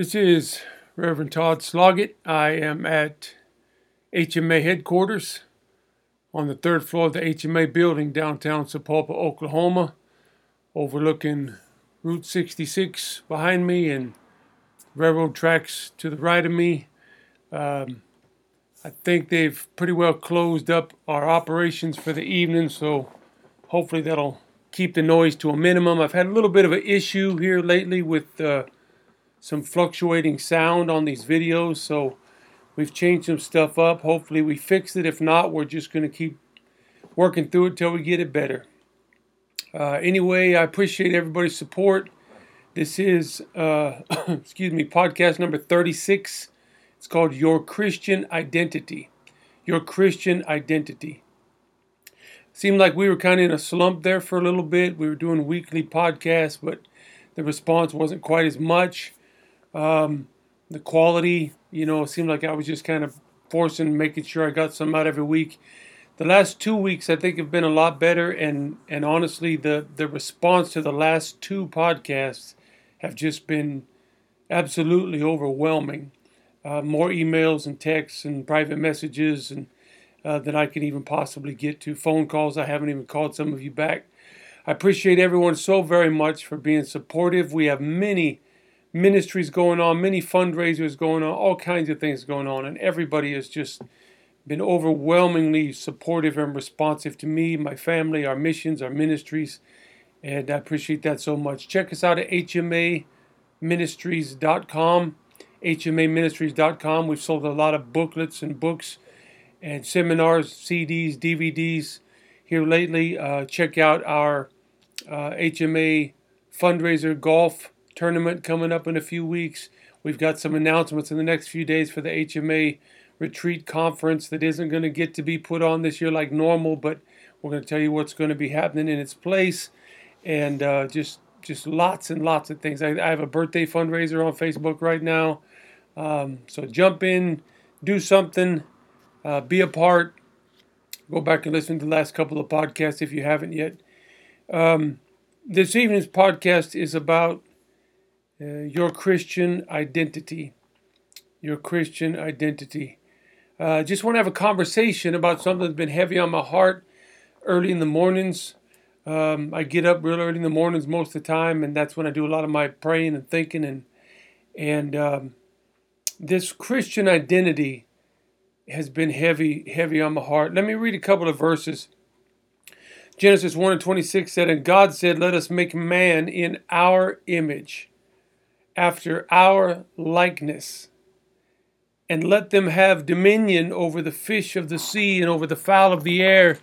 This is Reverend Todd Sloggett. I am at HMA headquarters on the third floor of the HMA building downtown Sapulpa, Oklahoma, overlooking Route 66 behind me and railroad tracks to the right of me. Um, I think they've pretty well closed up our operations for the evening, so hopefully that'll keep the noise to a minimum. I've had a little bit of an issue here lately with uh, some fluctuating sound on these videos, so we've changed some stuff up. Hopefully we fix it. If not, we're just going to keep working through it till we get it better. Uh, anyway, I appreciate everybody's support. This is, uh, excuse me, podcast number 36. It's called Your Christian Identity. Your Christian Identity. Seemed like we were kind of in a slump there for a little bit. We were doing weekly podcasts, but the response wasn't quite as much. Um, the quality, you know, it seemed like I was just kind of forcing, making sure I got some out every week. The last two weeks, I think, have been a lot better, and and honestly, the the response to the last two podcasts have just been absolutely overwhelming. Uh, more emails and texts and private messages and uh, than I can even possibly get to. Phone calls, I haven't even called some of you back. I appreciate everyone so very much for being supportive. We have many ministries going on, many fundraisers going on, all kinds of things going on, and everybody has just been overwhelmingly supportive and responsive to me, my family, our missions, our ministries, and I appreciate that so much. Check us out at hmaministries.com, hmaministries.com. We've sold a lot of booklets and books and seminars, CDs, DVDs here lately. Uh, check out our uh, HMA fundraiser golf tournament coming up in a few weeks. We've got some announcements in the next few days for the HMA retreat conference that isn't going to get to be put on this year like normal, but we're going to tell you what's going to be happening in its place, and uh, just just lots and lots of things. I, I, have a birthday fundraiser on Facebook right now, um, so jump in, do something, uh, be a part. Go back and listen to the last couple of podcasts if you haven't yet. Um, this evening's podcast is about uh, your Christian identity. Your Christian identity. Uh, just want to have a conversation about something that's been heavy on my heart early in the mornings. Um, I get up real early in the mornings most of the time, and that's when I do a lot of my praying and thinking. And and um, this Christian identity has been heavy, heavy on my heart. Let me read a couple of verses. Genesis 1 and 26 said, And God said, Let us make man in our image after our likeness, and let them have dominion over the fish of the sea, and over the fowl of the air,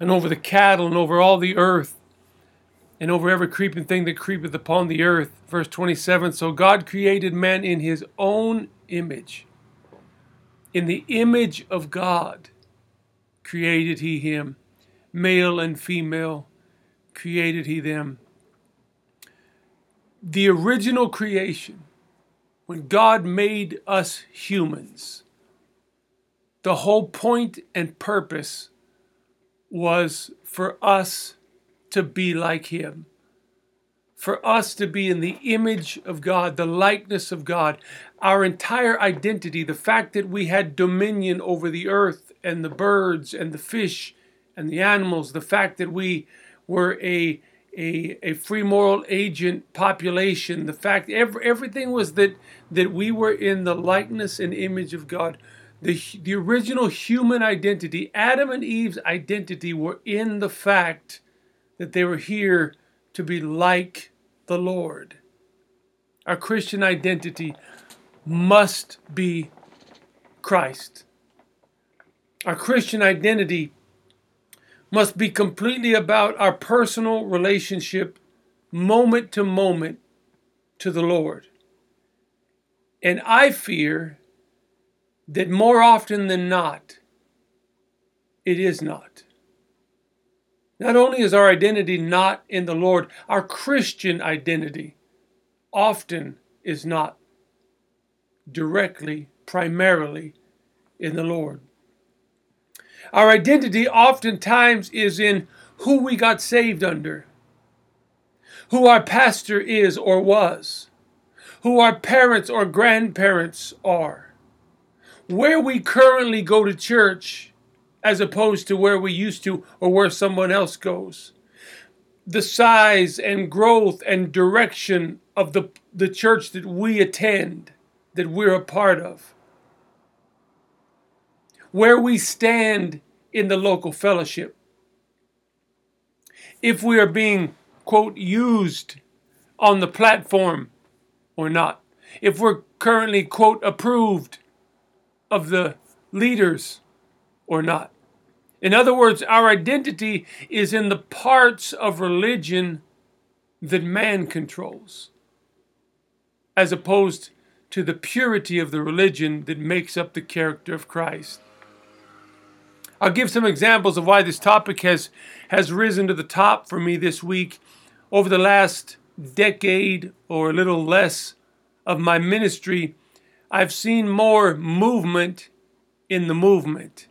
and over the cattle, and over all the earth, and over every creeping thing that creepeth upon the earth. Verse 27 So God created man in his own image. In the image of God created he him, male and female created he them the original creation, when God made us humans, the whole point and purpose was for us to be like Him, for us to be in the image of God, the likeness of God. Our entire identity, the fact that we had dominion over the earth and the birds and the fish and the animals, the fact that we were a a, a free moral agent population. The fact every, everything was that that we were in the likeness and image of God. The, the original human identity, Adam and Eve's identity, were in the fact that they were here to be like the Lord. Our Christian identity must be Christ. Our Christian identity must be completely about our personal relationship, moment to moment, to the Lord. And I fear that more often than not, it is not. Not only is our identity not in the Lord, our Christian identity often is not directly, primarily in the Lord. Our identity oftentimes is in who we got saved under, who our pastor is or was, who our parents or grandparents are, where we currently go to church as opposed to where we used to or where someone else goes. The size and growth and direction of the, the church that we attend, that we're a part of. Where we stand in the local fellowship. If we are being, quote, used on the platform or not. If we're currently, quote, approved of the leaders or not. In other words, our identity is in the parts of religion that man controls, as opposed to the purity of the religion that makes up the character of Christ. I'll give some examples of why this topic has, has risen to the top for me this week. Over the last decade or a little less of my ministry, I've seen more movement in the movement.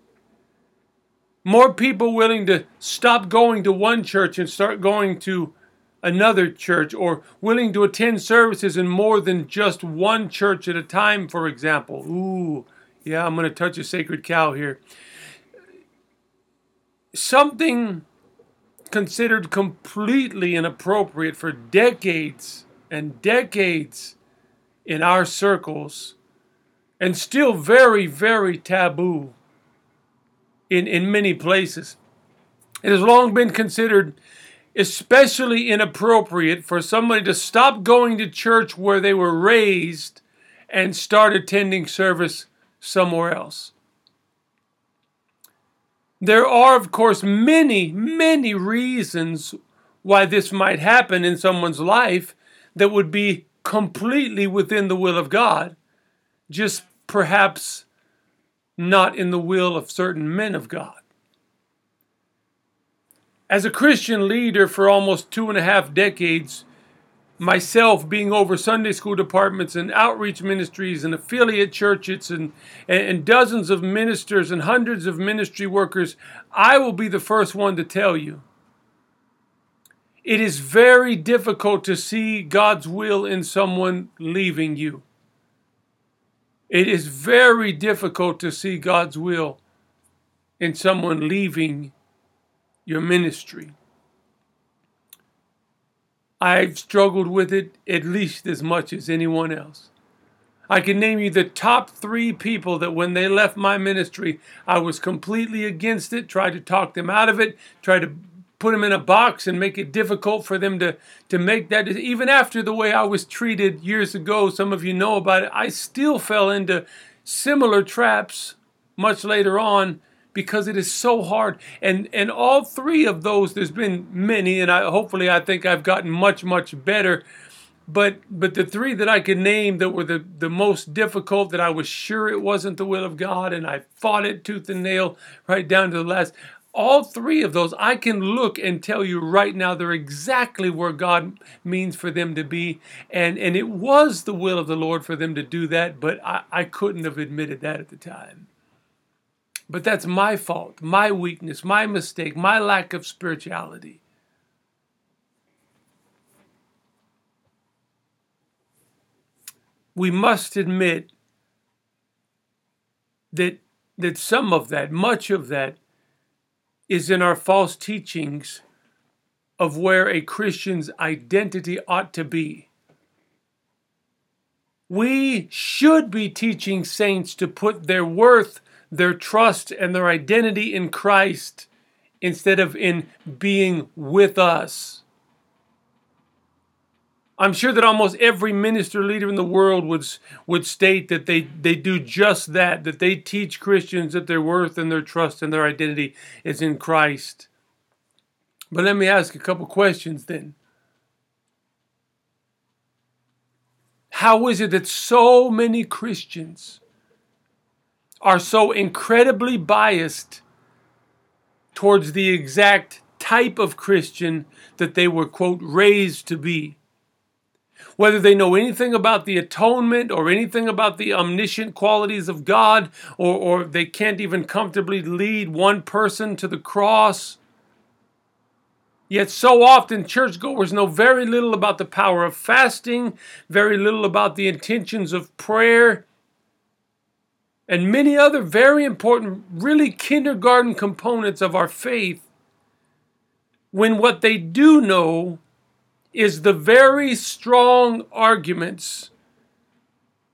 More people willing to stop going to one church and start going to another church, or willing to attend services in more than just one church at a time, for example. Ooh, yeah, I'm going to touch a sacred cow here. Something considered completely inappropriate for decades and decades in our circles and still very, very taboo in, in many places. It has long been considered especially inappropriate for somebody to stop going to church where they were raised and start attending service somewhere else. There are, of course, many, many reasons why this might happen in someone's life that would be completely within the will of God, just perhaps not in the will of certain men of God. As a Christian leader for almost two and a half decades, myself being over Sunday school departments and outreach ministries and affiliate churches and, and, dozens of ministers and hundreds of ministry workers, I will be the first one to tell you. It is very difficult to see God's will in someone leaving you. It is very difficult to see God's will in someone leaving your ministry. I've struggled with it at least as much as anyone else. I can name you the top three people that when they left my ministry, I was completely against it, tried to talk them out of it, tried to put them in a box and make it difficult for them to, to make that. Even after the way I was treated years ago, some of you know about it, I still fell into similar traps much later on because it is so hard. And and all three of those, there's been many, and I hopefully I think I've gotten much much better. But but the three that I could name that were the, the most difficult, that I was sure it wasn't the will of God, and I fought it tooth and nail right down to the last. All three of those, I can look and tell you right now, they're exactly where God means for them to be. And, and it was the will of the Lord for them to do that, but I, I couldn't have admitted that at the time. But that's my fault, my weakness, my mistake, my lack of spirituality. We must admit that, that some of that, much of that, is in our false teachings of where a Christian's identity ought to be. We should be teaching saints to put their worth their trust and their identity in Christ instead of in being with us. I'm sure that almost every minister leader in the world would, would state that they, they do just that, that they teach Christians that their worth and their trust and their identity is in Christ. But let me ask a couple questions then. How is it that so many Christians are so incredibly biased towards the exact type of Christian that they were, quote, raised to be. Whether they know anything about the atonement or anything about the omniscient qualities of God, or, or they can't even comfortably lead one person to the cross. Yet so often churchgoers know very little about the power of fasting, very little about the intentions of prayer, and many other very important, really kindergarten components of our faith, when what they do know is the very strong arguments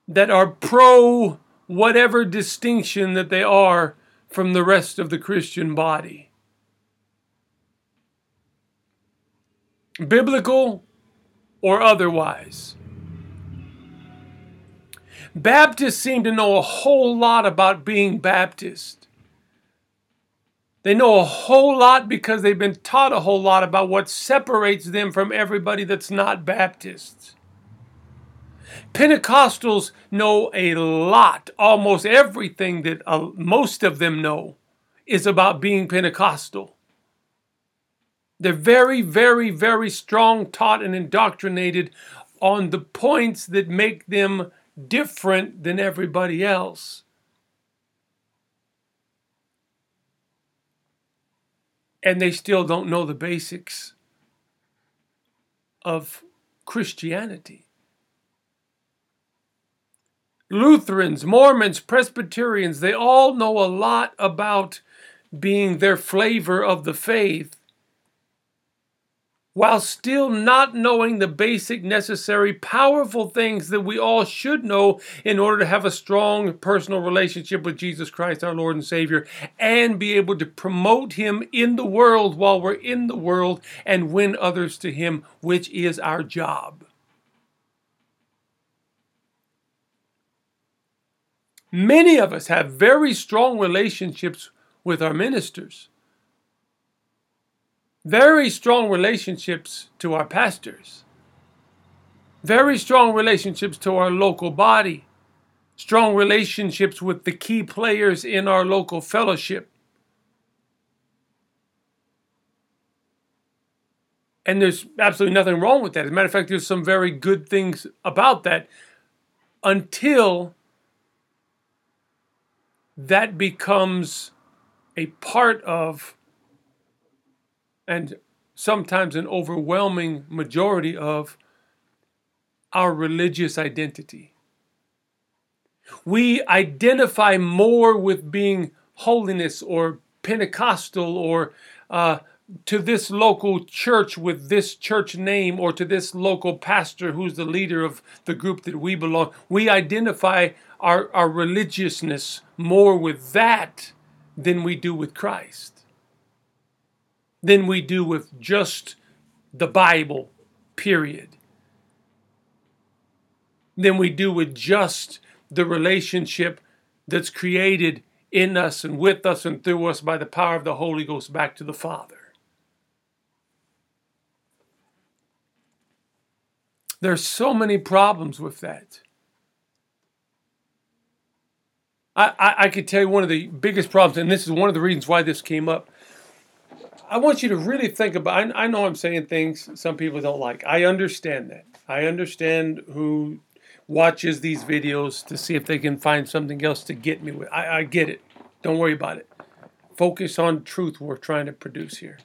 that are pro whatever distinction that they are from the rest of the Christian body. biblical or otherwise. Baptists seem to know a whole lot about being Baptist. They know a whole lot because they've been taught a whole lot about what separates them from everybody that's not Baptists. Pentecostals know a lot, almost everything that uh, most of them know is about being Pentecostal. They're very, very, very strong taught and indoctrinated on the points that make them different than everybody else. And they still don't know the basics of Christianity. Lutherans, Mormons, Presbyterians, they all know a lot about being their flavor of the faith while still not knowing the basic, necessary, powerful things that we all should know in order to have a strong personal relationship with Jesus Christ, our Lord and Savior, and be able to promote Him in the world while we're in the world and win others to Him, which is our job. Many of us have very strong relationships with our ministers very strong relationships to our pastors, very strong relationships to our local body, strong relationships with the key players in our local fellowship. And there's absolutely nothing wrong with that. As a matter of fact, there's some very good things about that until that becomes a part of and sometimes an overwhelming majority of our religious identity. We identify more with being holiness or Pentecostal or uh, to this local church with this church name or to this local pastor who's the leader of the group that we belong. We identify our, our religiousness more with that than we do with Christ than we do with just the Bible, period. Than we do with just the relationship that's created in us and with us and through us by the power of the Holy Ghost back to the Father. There's so many problems with that. I, I, I could tell you one of the biggest problems, and this is one of the reasons why this came up I want you to really think about. I, I know I'm saying things some people don't like. I understand that. I understand who watches these videos to see if they can find something else to get me with. I, I get it. Don't worry about it. Focus on truth we're trying to produce here.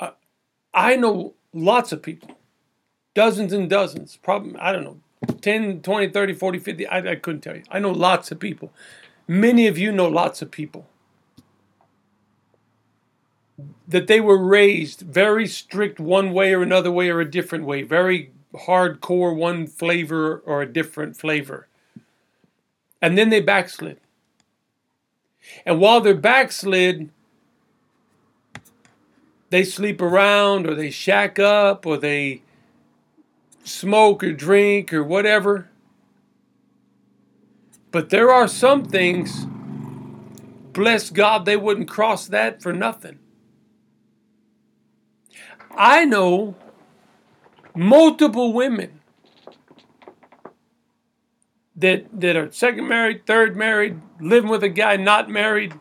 Uh, I know lots of people, dozens and dozens, probably, I don't know, 10, 20, 30, 40, 50. I, I couldn't tell you. I know lots of people Many of you know lots of people that they were raised very strict one way or another way or a different way, very hardcore one flavor or a different flavor. And then they backslid. And while they're backslid, they sleep around or they shack up or they smoke or drink or whatever. But there are some things, bless God, they wouldn't cross that for nothing. I know multiple women that that are second married, third married, living with a guy not married,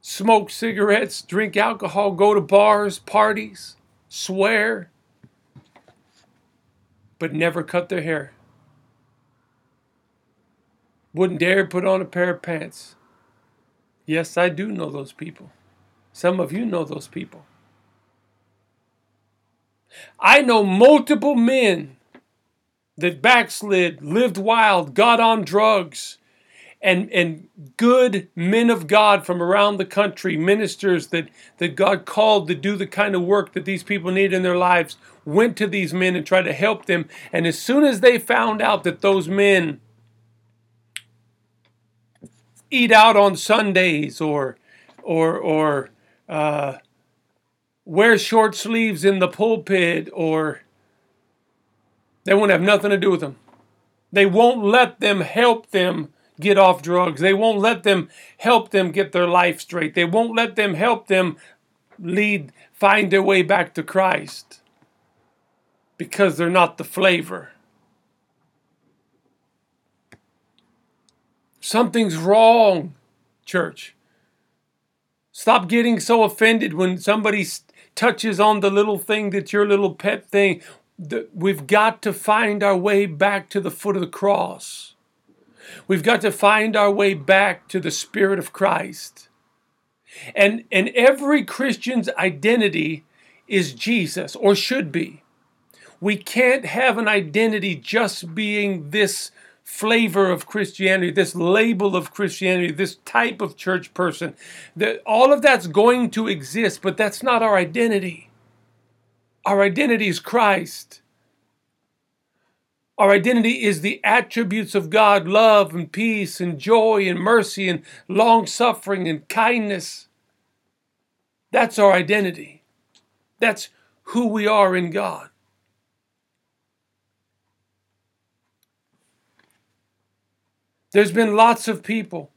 smoke cigarettes, drink alcohol, go to bars, parties, swear, but never cut their hair. Wouldn't dare put on a pair of pants. Yes, I do know those people. Some of you know those people. I know multiple men that backslid, lived wild, got on drugs, and, and good men of God from around the country, ministers that, that God called to do the kind of work that these people need in their lives, went to these men and tried to help them. And as soon as they found out that those men eat out on Sundays or or or uh, wear short sleeves in the pulpit or they won't have nothing to do with them. They won't let them help them get off drugs. They won't let them help them get their life straight. They won't let them help them lead find their way back to Christ because they're not the flavor. Something's wrong, church. Stop getting so offended when somebody touches on the little thing that's your little pet thing. We've got to find our way back to the foot of the cross. We've got to find our way back to the Spirit of Christ. And, and every Christian's identity is Jesus, or should be. We can't have an identity just being this flavor of Christianity, this label of Christianity, this type of church person. That all of that's going to exist, but that's not our identity. Our identity is Christ. Our identity is the attributes of God love and peace and joy and mercy and long suffering and kindness. That's our identity. That's who we are in God. There's been lots of people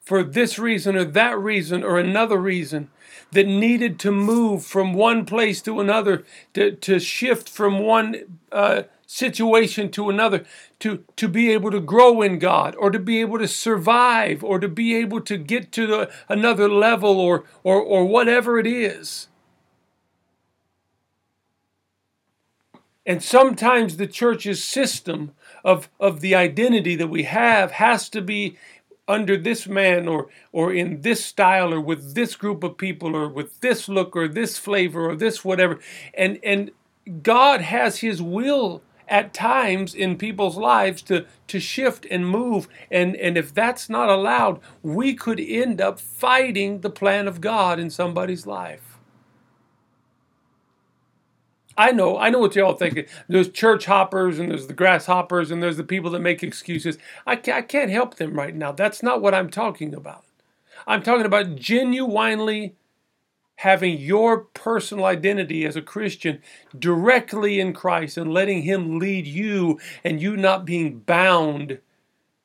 for this reason or that reason or another reason that needed to move from one place to another, to, to shift from one uh, situation to another, to, to be able to grow in God or to be able to survive or to be able to get to the, another level or, or, or whatever it is. And sometimes the church's system of, of the identity that we have has to be under this man or or in this style or with this group of people or with this look or this flavor or this whatever. And and God has his will at times in people's lives to to shift and move. And and if that's not allowed we could end up fighting the plan of God in somebody's life I know, I know what y'all thinking. There's church hoppers and there's the grasshoppers and there's the people that make excuses. I can't, I can't help them right now. That's not what I'm talking about. I'm talking about genuinely having your personal identity as a Christian directly in Christ and letting Him lead you and you not being bound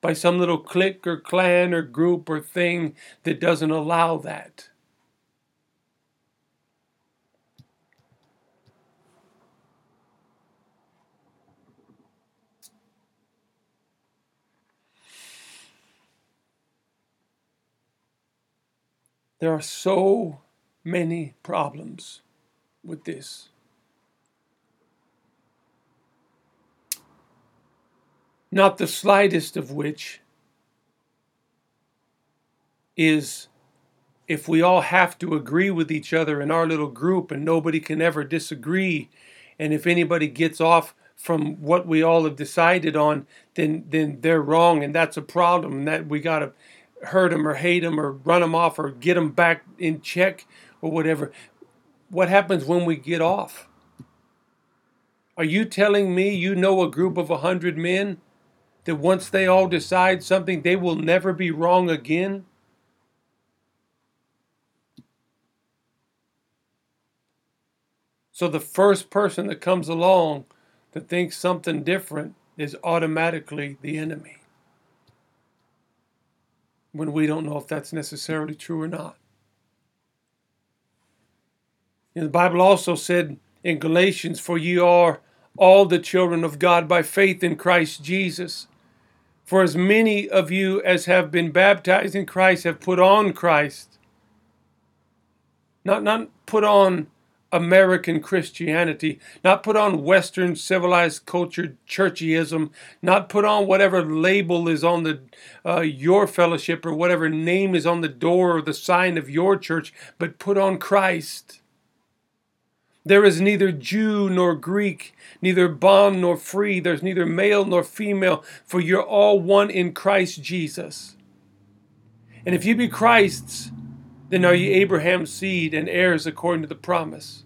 by some little clique or clan or group or thing that doesn't allow that. There are so many problems with this. Not the slightest of which is if we all have to agree with each other in our little group and nobody can ever disagree, and if anybody gets off from what we all have decided on, then then they're wrong, and that's a problem. That we got to hurt him or hate him or run him off or get him back in check or whatever. What happens when we get off? Are you telling me you know a group of a hundred men that once they all decide something, they will never be wrong again? So the first person that comes along that thinks something different is automatically the enemy when we don't know if that's necessarily true or not. And the Bible also said in Galatians, For ye are all the children of God by faith in Christ Jesus. For as many of you as have been baptized in Christ have put on Christ. Not, not put on American Christianity, not put on Western civilized culture churchyism, not put on whatever label is on the uh, your fellowship or whatever name is on the door or the sign of your church, but put on Christ. There is neither Jew nor Greek, neither bond nor free. There's neither male nor female, for you're all one in Christ Jesus. And if you be Christ's, then are ye Abraham's seed and heirs according to the promise.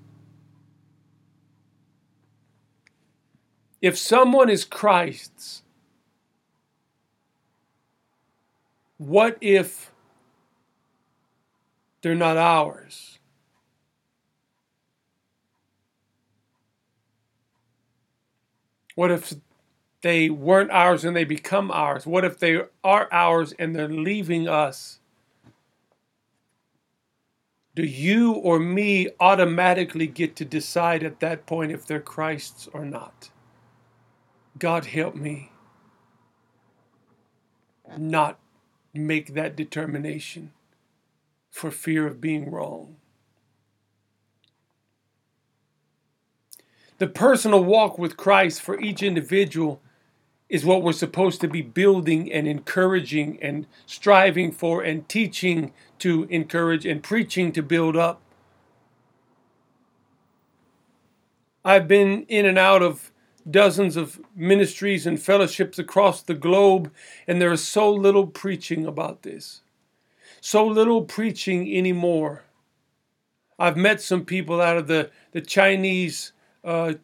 If someone is Christ's, what if they're not ours? What if they weren't ours and they become ours? What if they are ours and they're leaving us? Do you or me automatically get to decide at that point if they're Christ's or not? God help me not make that determination for fear of being wrong. The personal walk with Christ for each individual is what we're supposed to be building and encouraging and striving for and teaching to encourage and preaching to build up. I've been in and out of dozens of ministries and fellowships across the globe, and there is so little preaching about this. So little preaching anymore. I've met some people out of the, the Chinese uh,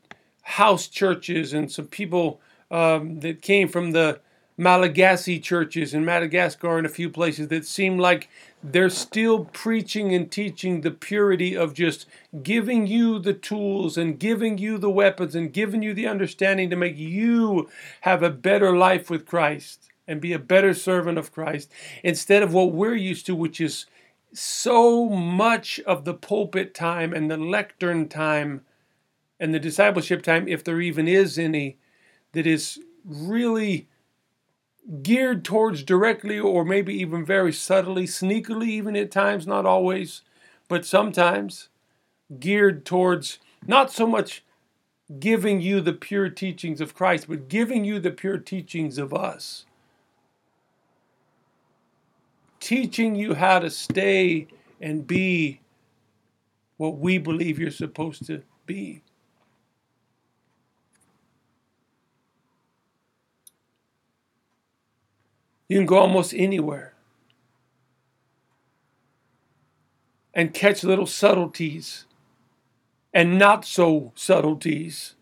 house churches and some people um, that came from the Malagasy churches in Madagascar and a few places that seem like they're still preaching and teaching the purity of just giving you the tools and giving you the weapons and giving you the understanding to make you have a better life with Christ and be a better servant of Christ instead of what we're used to, which is so much of the pulpit time and the lectern time and the discipleship time, if there even is any, that is really geared towards directly or maybe even very subtly, sneakily, even at times, not always, but sometimes geared towards not so much giving you the pure teachings of Christ, but giving you the pure teachings of us. Teaching you how to stay and be what we believe you're supposed to be. You can go almost anywhere. And catch little subtleties. And not so subtleties.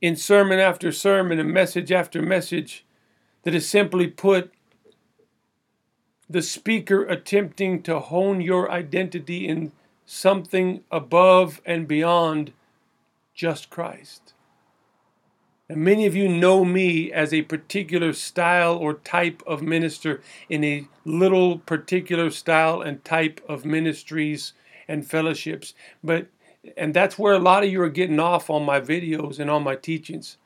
In sermon after sermon and message after message that is simply put the speaker attempting to hone your identity in something above and beyond just Christ. And many of you know me as a particular style or type of minister in a little particular style and type of ministries and fellowships. But and that's where a lot of you are getting off on my videos and on my teachings.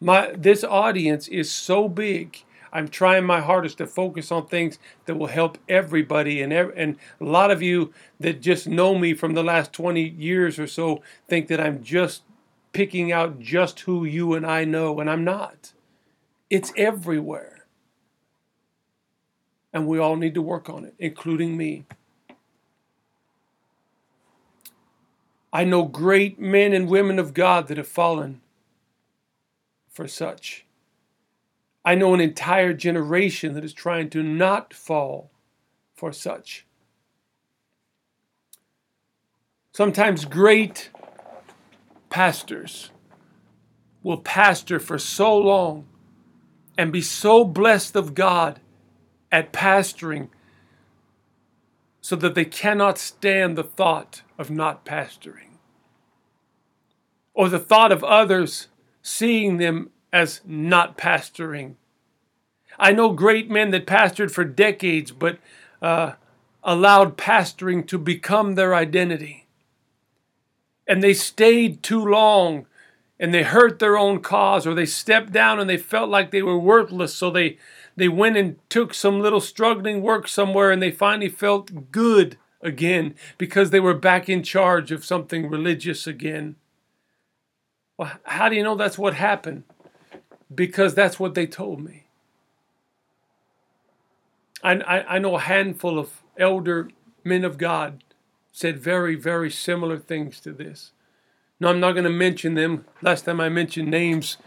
My this audience is so big. I'm trying my hardest to focus on things that will help everybody and and a lot of you that just know me from the last 20 years or so think that I'm just picking out just who you and I know, and I'm not. It's everywhere. And we all need to work on it, including me. I know great men and women of God that have fallen for such. I know an entire generation that is trying to not fall for such. Sometimes great pastors will pastor for so long and be so blessed of God at pastoring so that they cannot stand the thought of not pastoring or the thought of others seeing them as not pastoring. I know great men that pastored for decades but uh, allowed pastoring to become their identity and they stayed too long and they hurt their own cause or they stepped down and they felt like they were worthless so they they went and took some little struggling work somewhere and they finally felt good again because they were back in charge of something religious again. Well, how do you know that's what happened? Because that's what they told me. I, I, I know a handful of elder men of God said very, very similar things to this. No, I'm not going to mention them. Last time I mentioned names.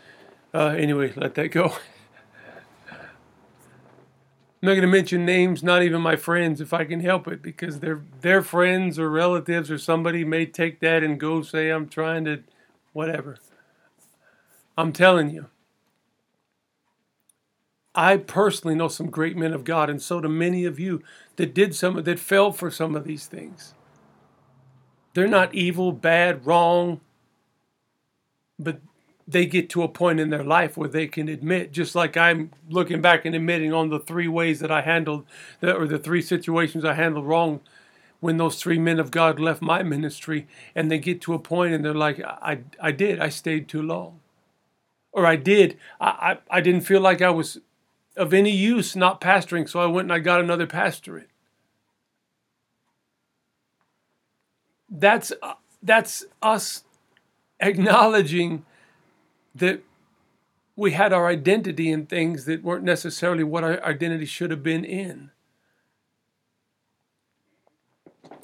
Uh, anyway, let that go. I'm not going to mention names, not even my friends, if I can help it, because their their friends or relatives or somebody may take that and go say I'm trying to, whatever. I'm telling you. I personally know some great men of God, and so do many of you that did some that fell for some of these things. They're not evil, bad, wrong, but they get to a point in their life where they can admit, just like I'm looking back and admitting on the three ways that I handled, or the three situations I handled wrong when those three men of God left my ministry, and they get to a point and they're like, I, I did, I stayed too long. Or I did, I, I, I didn't feel like I was of any use not pastoring, so I went and I got another pastorate. That's, uh, that's us acknowledging that we had our identity in things that weren't necessarily what our identity should have been in.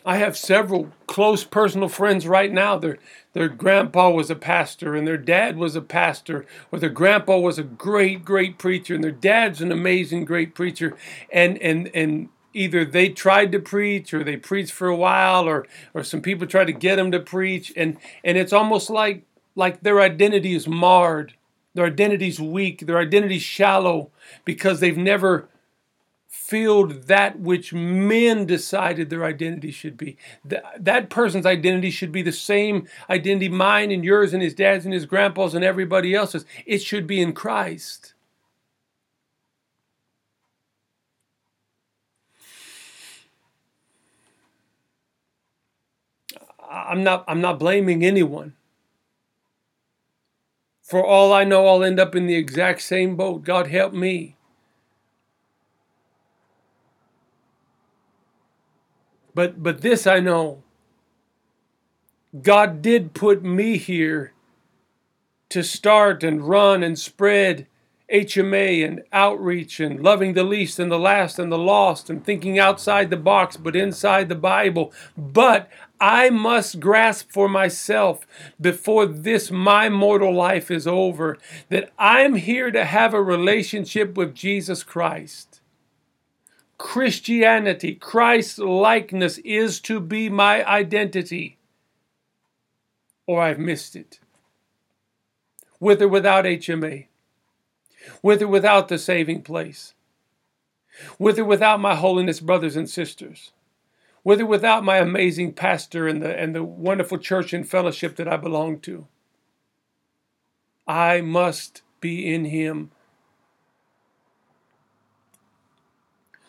I have several close personal friends right now. Their their grandpa was a pastor and their dad was a pastor, or their grandpa was a great, great preacher, and their dad's an amazing, great preacher. And and and either they tried to preach or they preached for a while, or or some people tried to get them to preach, and and it's almost like like their identity is marred, their identity's weak, their identity's shallow because they've never filled that which men decided their identity should be. That, that person's identity should be the same identity mine and yours and his dad's and his grandpa's and everybody else's. It should be in Christ. I'm not I'm not blaming anyone. For all I know, I'll end up in the exact same boat. God help me. But but this I know. God did put me here to start and run and spread HMA and outreach and loving the least and the last and the lost and thinking outside the box but inside the Bible. But I must grasp for myself before this my mortal life is over that I'm here to have a relationship with Jesus Christ. Christianity, Christ likeness is to be my identity, or I've missed it. With or without HMA, with or without the saving place, with or without my holiness brothers and sisters with or without my amazing pastor and the, and the wonderful church and fellowship that I belong to. I must be in Him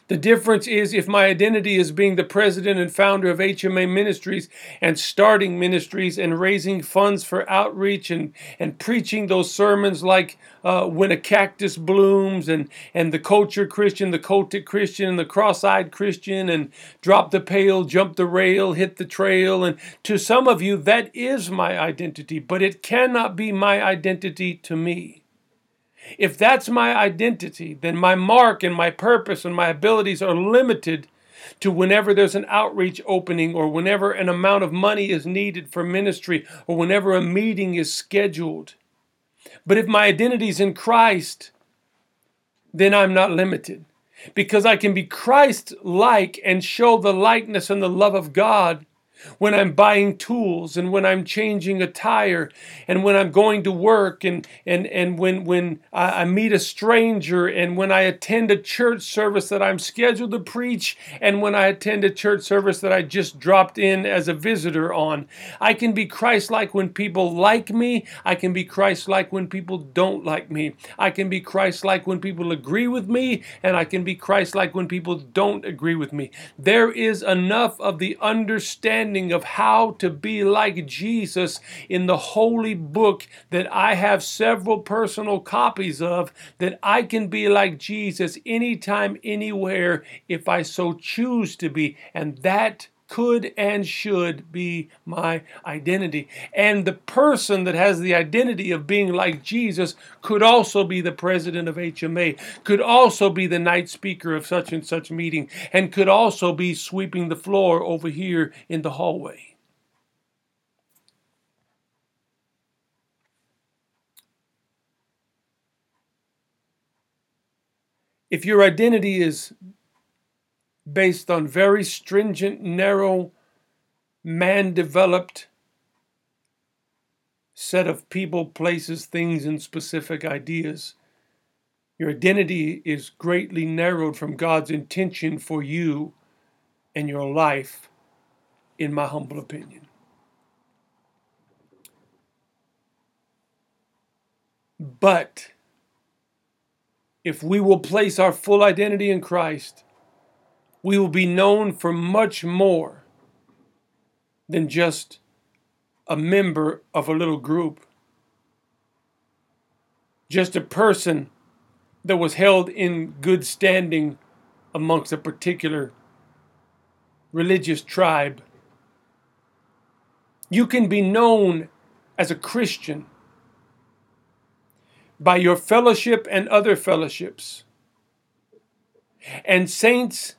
The difference is if my identity is being the president and founder of HMA Ministries and starting ministries and raising funds for outreach and, and preaching those sermons like uh, When a Cactus Blooms and, and the Culture Christian, the Cultic Christian, the Cross Eyed Christian, and Drop the Pail, Jump the Rail, Hit the Trail. And to some of you, that is my identity, but it cannot be my identity to me. If that's my identity, then my mark and my purpose and my abilities are limited to whenever there's an outreach opening or whenever an amount of money is needed for ministry or whenever a meeting is scheduled. But if my identity is in Christ, then I'm not limited because I can be Christ like and show the likeness and the love of God when I'm buying tools and when I'm changing a tire and when I'm going to work and, and, and when, when I, I meet a stranger and when I attend a church service that I'm scheduled to preach and when I attend a church service that I just dropped in as a visitor on. I can be Christ like when people like me. I can be Christ like when people don't like me. I can be Christ like when people agree with me and I can be Christ like when people don't agree with me. There is enough of the understanding understanding of how to be like Jesus in the holy book that I have several personal copies of, that I can be like Jesus anytime, anywhere, if I so choose to be. And that could and should be my identity. And the person that has the identity of being like Jesus could also be the president of HMA, could also be the night speaker of such and such meeting, and could also be sweeping the floor over here in the hallway. If your identity is based on very stringent, narrow, man developed set of people, places, things, and specific ideas. Your identity is greatly narrowed from God's intention for you and your life, in my humble opinion. But if we will place our full identity in Christ, we will be known for much more than just a member of a little group, just a person that was held in good standing amongst a particular religious tribe. You can be known as a Christian by your fellowship and other fellowships. And saints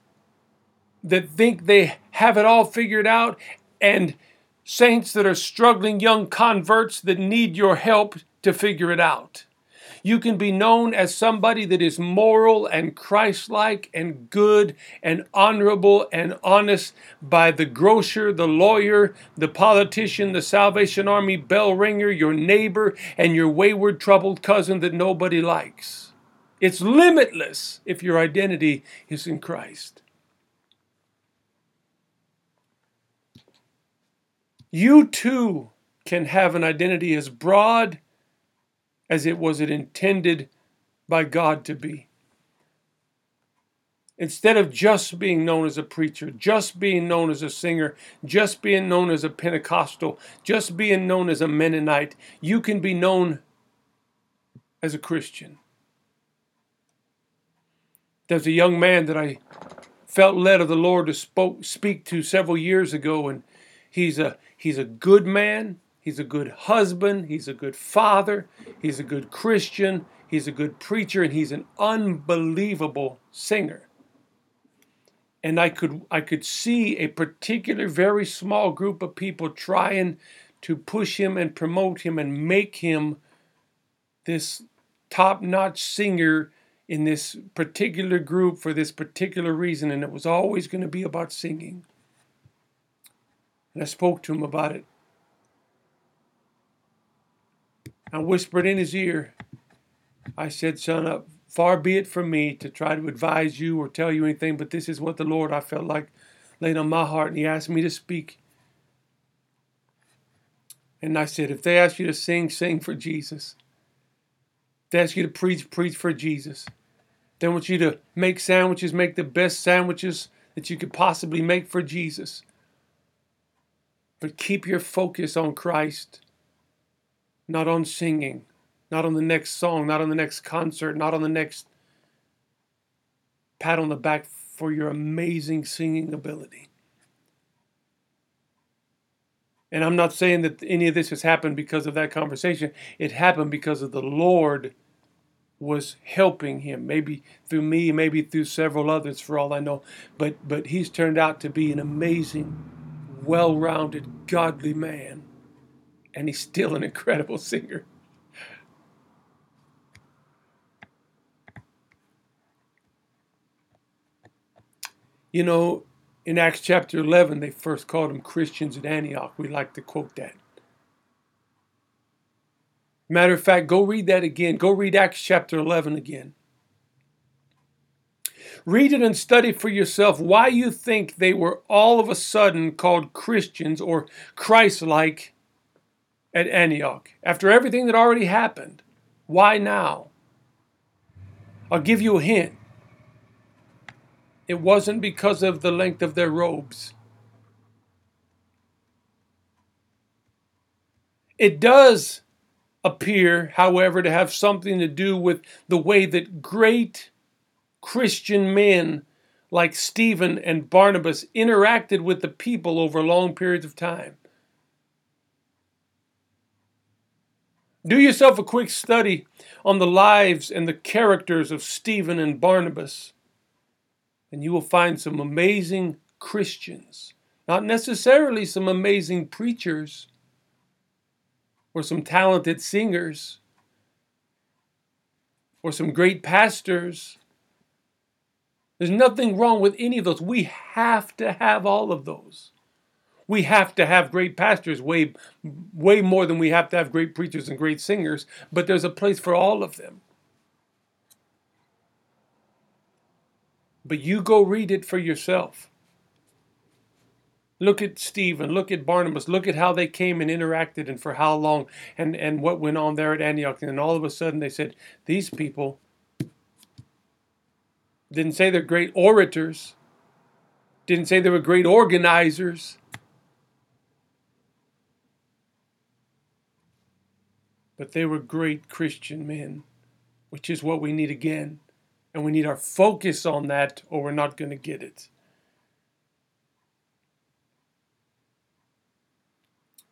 that think they have it all figured out, and saints that are struggling young converts that need your help to figure it out. You can be known as somebody that is moral and Christ like and good and honorable and honest by the grocer, the lawyer, the politician, the Salvation Army bell ringer, your neighbor, and your wayward, troubled cousin that nobody likes. It's limitless if your identity is in Christ. You too can have an identity as broad as it was it intended by God to be. Instead of just being known as a preacher, just being known as a singer, just being known as a Pentecostal, just being known as a Mennonite, you can be known as a Christian. There's a young man that I felt led of the Lord to spoke, speak to several years ago, and he's a he's a good man. He's a good husband. He's a good father. He's a good Christian. He's a good preacher, and he's an unbelievable singer. And I could I could see a particular very small group of people trying to push him and promote him and make him this top-notch singer in this particular group for this particular reason, and it was always going to be about singing. And I spoke to him about it I whispered in his ear. I said, Son, uh, far be it from me to try to advise you or tell you anything, but this is what the Lord I felt like laid on my heart, and He asked me to speak. And I said, If they ask you to sing, sing for Jesus. If they ask you to preach, preach for Jesus. They want you to make sandwiches, make the best sandwiches that you could possibly make for Jesus. But keep your focus on Christ not on singing, not on the next song, not on the next concert, not on the next pat on the back for your amazing singing ability. And I'm not saying that any of this has happened because of that conversation. It happened because of the Lord was helping him, maybe through me, maybe through several others, for all I know. But but he's turned out to be an amazing, well-rounded, godly man and he's still an incredible singer. You know, in Acts chapter 11, they first called them Christians at Antioch. We like to quote that. Matter of fact, go read that again. Go read Acts chapter 11 again. Read it and study for yourself why you think they were all of a sudden called Christians or Christ like at Antioch after everything that already happened. Why now? I'll give you a hint. It wasn't because of the length of their robes. It does appear, however, to have something to do with the way that great Christian men like Stephen and Barnabas, interacted with the people over long periods of time. Do yourself a quick study on the lives and the characters of Stephen and Barnabas, and you will find some amazing Christians. Not necessarily some amazing preachers or some talented singers or some great pastors. There's nothing wrong with any of those. We have to have all of those. We have to have great pastors, way, way more than we have to have great preachers and great singers, but there's a place for all of them. But you go read it for yourself. Look at Stephen, look at Barnabas, look at how they came and interacted and for how long and, and what went on there at Antioch. And all of a sudden they said, These people didn't say they're great orators, didn't say they were great organizers. But they were great Christian men, which is what we need again. And we need our focus on that, or we're not going to get it.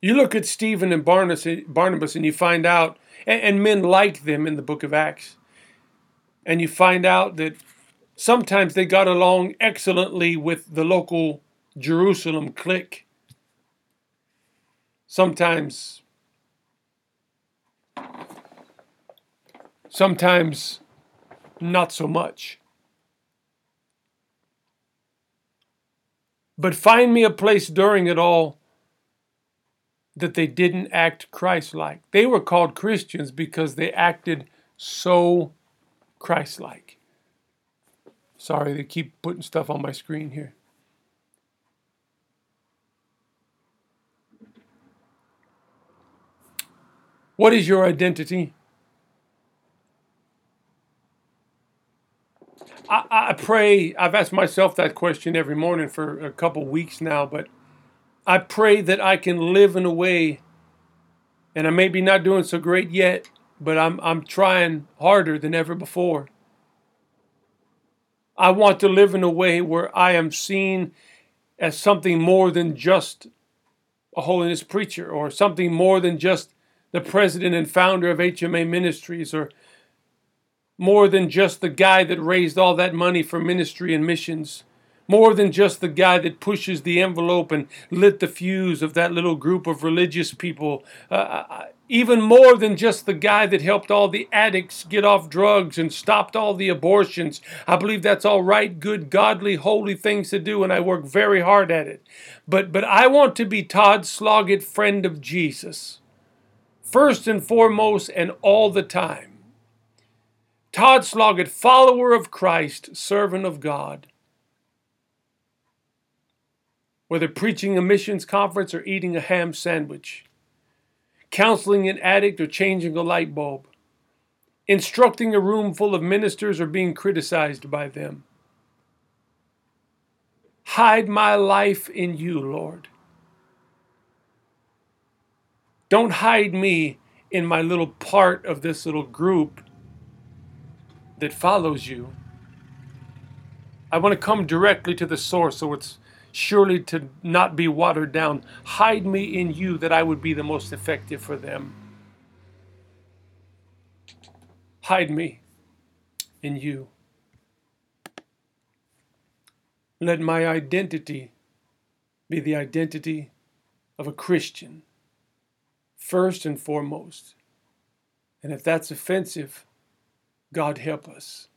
You look at Stephen and Barnabas and you find out, and men like them in the book of Acts, and you find out that sometimes they got along excellently with the local Jerusalem clique. Sometimes, sometimes not so much. But find me a place during it all that they didn't act Christ like. They were called Christians because they acted so Christ like. Sorry, they keep putting stuff on my screen here. What is your identity? I, I, pray, I've asked myself that question every morning for a couple weeks now, but I pray that I can live in a way, and I may be not doing so great yet, but I'm, I'm trying harder than ever before. I want to live in a way where I am seen as something more than just a holiness preacher or something more than just the president and founder of HMA Ministries or more than just the guy that raised all that money for ministry and missions more than just the guy that pushes the envelope and lit the fuse of that little group of religious people, uh, uh, uh, even more than just the guy that helped all the addicts get off drugs and stopped all the abortions. I believe that's all right, good, godly, holy things to do, and I work very hard at it. But, but I want to be Todd Sloggett, friend of Jesus, first and foremost and all the time. Todd Sloggett, follower of Christ, servant of God whether preaching a missions conference or eating a ham sandwich, counseling an addict or changing a light bulb, instructing a room full of ministers or being criticized by them. Hide my life in you, Lord. Don't hide me in my little part of this little group that follows you. I want to come directly to the source so it's surely to not be watered down. Hide me in you that I would be the most effective for them. Hide me in you. Let my identity be the identity of a Christian, first and foremost. And if that's offensive, God help us.